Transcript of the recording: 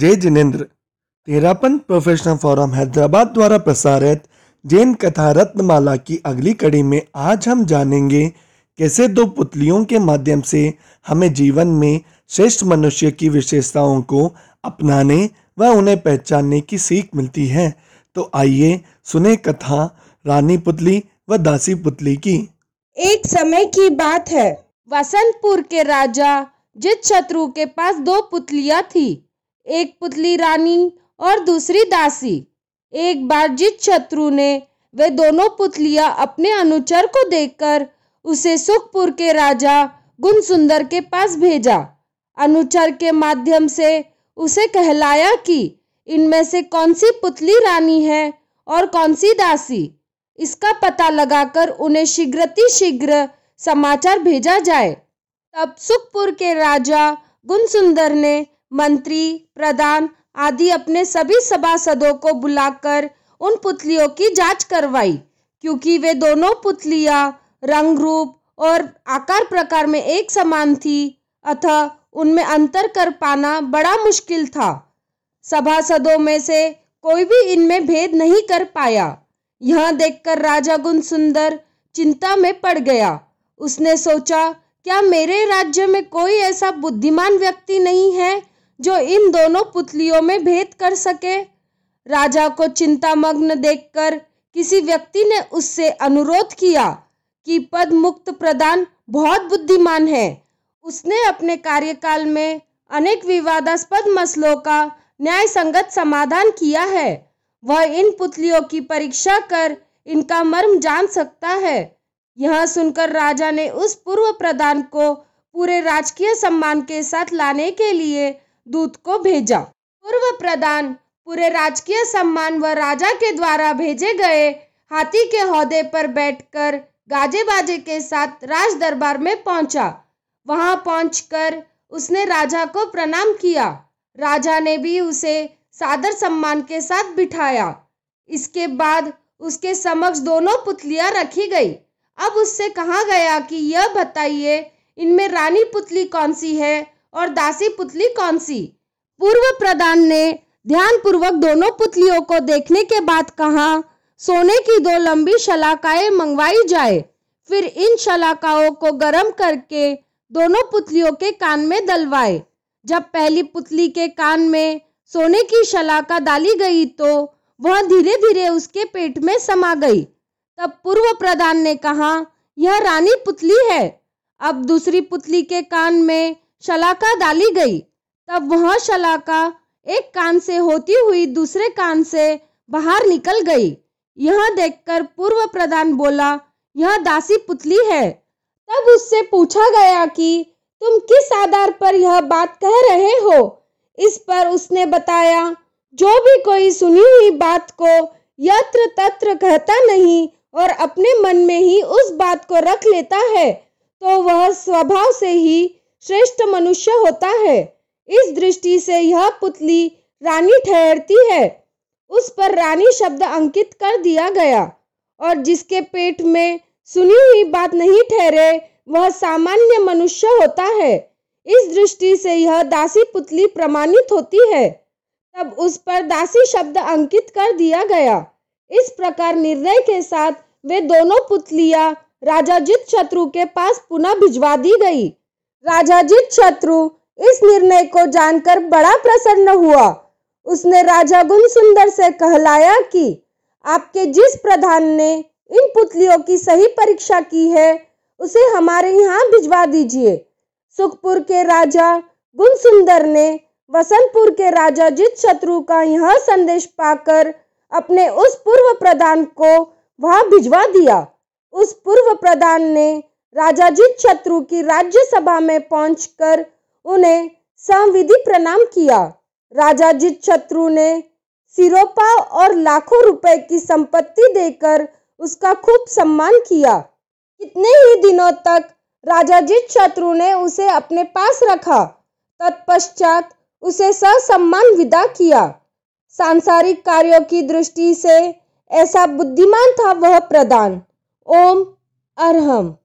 जय जिनेन्द्र। Terapanth professional forum Hyderabad द्वारा प्रसारित जैन कथा रत्नमाला की अगली कड़ी में आज हम जानेंगे कैसे दो पुतलियों के माध्यम से हमें जीवन में श्रेष्ठ मनुष्य की विशेषताओं को अपनाने व उन्हें पहचानने की सीख मिलती है। तो आइए सुने कथा रानी पुतली व दासी पुतली की। एक समय की बात है। वसंतपुर के राजा जित शत्रु के पास दो पुतलियाँ थी। एक पुतली रानी और दूसरी दासी। एक बार जित शत्रु ने वे दोनों पुतलियाँ अपने अनुचर को देखकर उसे सुखपुर के राजा गुण सुंदर के पास भेजा। अनुचर के माध्यम से उसे कहलाया कि इनमें से कौन सी पुतली रानी है और कौन सी दासी। इसका पता लगाकर उन्हें शीघ्रति शीघ्र समाचार भेजा जाए। तब सुखपुर के राजा गुणसुंदर ने मंत्री, प्रधान आदि अपने सभी सभासदों को बुलाकर उन पुतलियों की जाँच करवाई, क्योंकि वे दोनों पुतलियाँ रंग रूप और आकार प्रकार में एक समान थी, अतः उनमें अंतर कर पाना बड़ा मुश्किल था। सभासदों में से कोई भी इनमें भेद नहीं कर पाया। यह देखकर राजा गुण सुंदर चिंता में पड़ गया। उसने सोचा, क्या मेरे राज्य में कोई ऐसा बुद्धिमान व्यक्ति नहीं है जो इन दोनों पुतलियों में भेद कर सके। राजा को चिंता मग्न देखकर किसी व्यक्ति ने उससे अनुरोध किया कि पद मुक्त प्रदान बहुत बुद्धिमान है। उसने अपने कार्यकाल में अनेक विवादास्पद मसलों का न्याय संगत समाधान किया है। वह इन पुतलियों की परीक्षा कर इनका मर्म जान सकता है। यह सुनकर राजा ने उस पूर्व प्रधान को पूरे राजकीय सम्मान के साथ लाने के लिए दूत को भेजा। पूर्व प्रधान पूरे राजकीय सम्मान व राजा के द्वारा भेजे गए हाथी के हौदे पर बैठकर गाजे बाजे के साथ राज दरबार में पहुँचा। वहाँ पहुंचकर उसने राजा को प्रणाम किया। राजा ने भी उसे सादर सम्मान के साथ बिठाया। इसके बाद उसके समक्ष दोनों पुतलियाँ रखी गई। अब उससे कहा गया कि यह बताइए, इनमें रानी पुतली कौन सी है और दासी पुतली कौन सी? पूर्व प्रधान ने ध्यानपूर्वक दोनों पुतलियों को देखने के बाद कहा, सोने की दो लंबी शलाकाएँ मंगवाई जाए। फिर इन शलाकाओं को गर्म करके दोनों पुतलियों के कान में दलवाए जब पहली पुतली के कान में सोने की शलाका डाली गई तो वह धीरे धीरे उसके पेट में समा गई। तब पूर्व प्रधान ने कहा, यह रानी पुतली है। अब दूसरी पुतली के कान में शलाका डाली गई। तब वह शलाका एक कान से होती हुई दूसरे कान से बाहर निकल गई। यह देखकर पूर्व प्रधान बोला, यह दासी पुतली है। तब उससे पूछा गया कि, तुम किस आधार पर यह बात कह रहे हो? इस पर उसने बताया, जो भी कोई सुनी हुई बात को यत्र तत्र कहता नहीं और अपने मन में ही उस बात को रख लेता है तो वह स्वभाव से ही श्रेष्ठ मनुष्य होता है। इस दृष्टि से यह पुतली रानी ठहरती है। उस पर रानी शब्द अंकित कर दिया गया और जिसके पेट में सुनी हुई बात नहीं ठहरे, वह सामान्य मनुष्य होता है। इस दृष्टि से यह दासी पुतली प्रमाणित होती है। तब उस पर दासी शब्द अंकित कर दिया गया। इस प्रकार निर्णय के साथ वे दोनों पुतलियाँ राजा जित शत्रु के पास पुनः भिजवा दी गई। राजा जित शत्रु इस निर्णय को जानकर बड़ा प्रसन्न हुआ। उसने राजा गुण सुंदर से कहलाया कि आपके जिस प्रधान ने इन पुतलियों की सही परीक्षा की है, उसे हमारे यहाँ भिजवा दीजिए। सुखपुर के राजा गुण सुंदर ने वसंतपुर के राजा जित शत्रु का यह संदेश पाकर अपने उस पूर्व प्रधान को वहाँ भिजवा दिया। उस पूर्व प्रधान ने राजा जित शत्रु की राज्यसभा में पहुंचकर उन्हें संविधि प्रणाम किया। राजा जित शत्रु ने सिरोपा और लाखों रुपए की संपत्ति देकर उसका खूब सम्मान किया। कितने ही दिनों तक राजा जित शत्रु ने उसे अपने पास रखा। तत्पश्चात उसे ससम्मान विदा किया। सांसारिक कार्यों की दृष्टि से ऐसा बुद्धिमान था वह प्रधान। ओम अरहम।